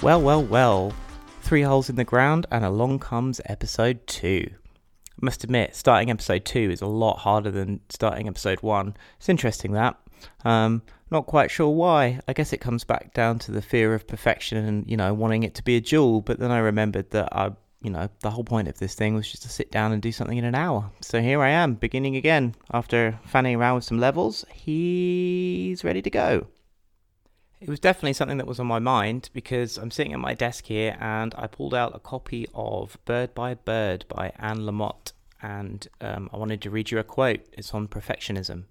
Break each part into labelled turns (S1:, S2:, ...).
S1: Well, well, well. Three holes in the ground, and along comes episode two. I must admit, starting episode two is a lot harder than starting episode one. It's interesting that. Um, not quite sure why. I guess it comes back down to the fear of perfection and, you know, wanting it to be a jewel. But then I remembered that I, you know, the whole point of this thing was just to sit down and do something in an hour. So here I am, beginning again. After fanning around with some levels, he's ready to go. It was definitely something that was on my mind because I'm sitting at my desk here and I pulled out a copy of Bird by Bird by Anne Lamott and um, I wanted to read you a quote. It's on perfectionism.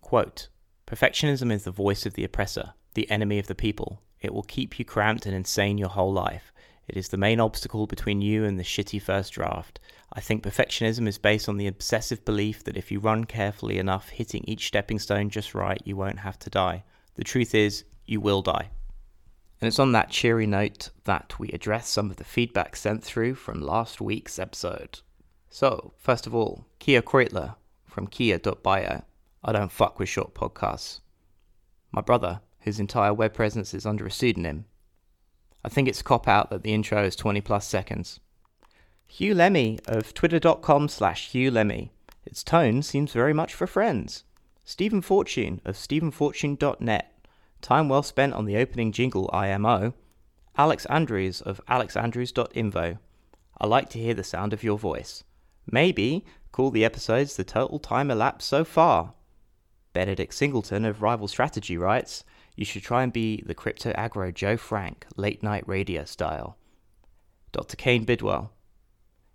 S1: Quote Perfectionism is the voice of the oppressor, the enemy of the people. It will keep you cramped and insane your whole life. It is the main obstacle between you and the shitty first draft. I think perfectionism is based on the obsessive belief that if you run carefully enough, hitting each stepping stone just right, you won't have to die. The truth is, you will die. And it's on that cheery note that we address some of the feedback sent through from last week's episode. So, first of all, Kei Kreutler from kei.bio. I don't fuck with short podcasts. My brother, whose entire web presence is under a pseudonym. I think it's cop out that the intro is 20 plus seconds. Hugh Lemmy of twitter.com slash Hugh Lemmy. Its tone seems very much for friends. Stephen Fortune of stephenfortune.net. Time well spent on the opening jingle IMO. Alex Andrews of alexandrews.info. I like to hear the sound of your voice. Maybe call the episodes the total time elapsed so far. Benedict Singleton of Rival Strategy writes, You should try and be the crypto aggro Joe Frank, late night radio style. Dr. Kane Bidwell,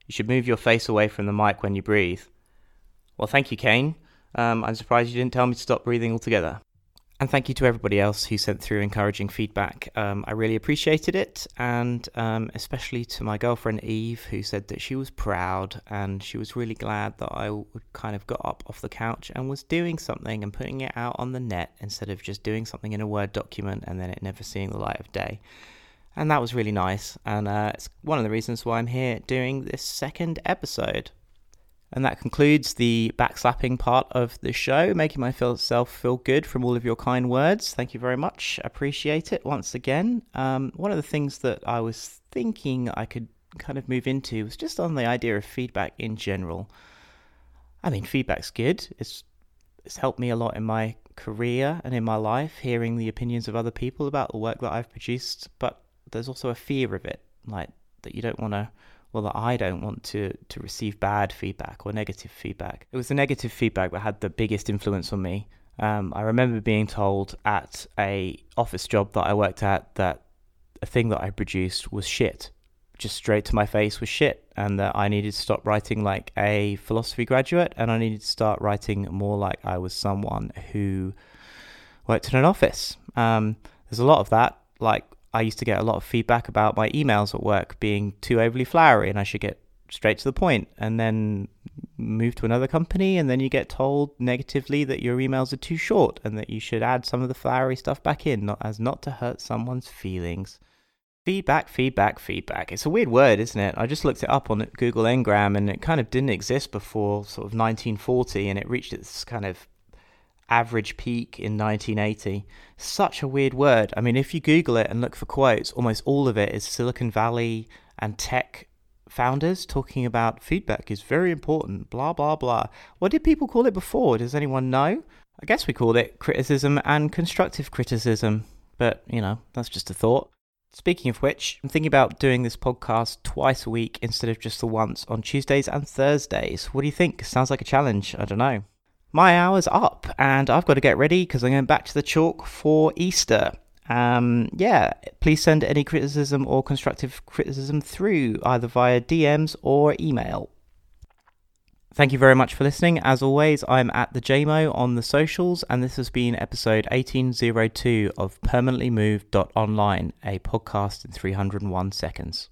S1: You should move your face away from the mic when you breathe. Well, thank you, Kane. Um, I'm surprised you didn't tell me to stop breathing altogether. And thank you to everybody else who sent through encouraging feedback. Um, I really appreciated it, and um, especially to my girlfriend Eve, who said that she was proud and she was really glad that I kind of got up off the couch and was doing something and putting it out on the net instead of just doing something in a Word document and then it never seeing the light of day. And that was really nice, and uh, it's one of the reasons why I'm here doing this second episode. And that concludes the backslapping part of the show, making myself feel good from all of your kind words. Thank you very much. Appreciate it once again. Um, one of the things that I was thinking I could kind of move into was just on the idea of feedback in general. I mean, feedback's good. It's it's helped me a lot in my career and in my life, hearing the opinions of other people about the work that I've produced. But there's also a fear of it, like that you don't want to well that I don't want to to receive bad feedback or negative feedback. It was the negative feedback that had the biggest influence on me. Um, I remember being told at a office job that I worked at that a thing that I produced was shit, just straight to my face was shit, and that I needed to stop writing like a philosophy graduate, and I needed to start writing more like I was someone who worked in an office. Um, there's a lot of that, like I used to get a lot of feedback about my emails at work being too overly flowery and I should get straight to the point and then move to another company and then you get told negatively that your emails are too short and that you should add some of the flowery stuff back in not as not to hurt someone's feelings. Feedback, feedback, feedback. It's a weird word, isn't it? I just looked it up on Google Ngram and it kind of didn't exist before sort of 1940 and it reached its kind of average peak in 1980. Such a weird word. I mean, if you Google it and look for quotes, almost all of it is Silicon Valley and tech founders talking about feedback is very important, blah, blah, blah. What did people call it before? Does anyone know? I guess we called it criticism and constructive criticism, but you know, that's just a thought. Speaking of which, I'm thinking about doing this podcast twice a week instead of just the once on Tuesdays and Thursdays. What do you think? Sounds like a challenge. I don't know my hour's up and I've got to get ready because I'm going back to the chalk for Easter. Um, yeah, please send any criticism or constructive criticism through either via DMs or email. Thank you very much for listening. As always, I'm at thejaymo on the socials, and this has been episode 1802 of Permanently Moved.online, a podcast in 301 seconds.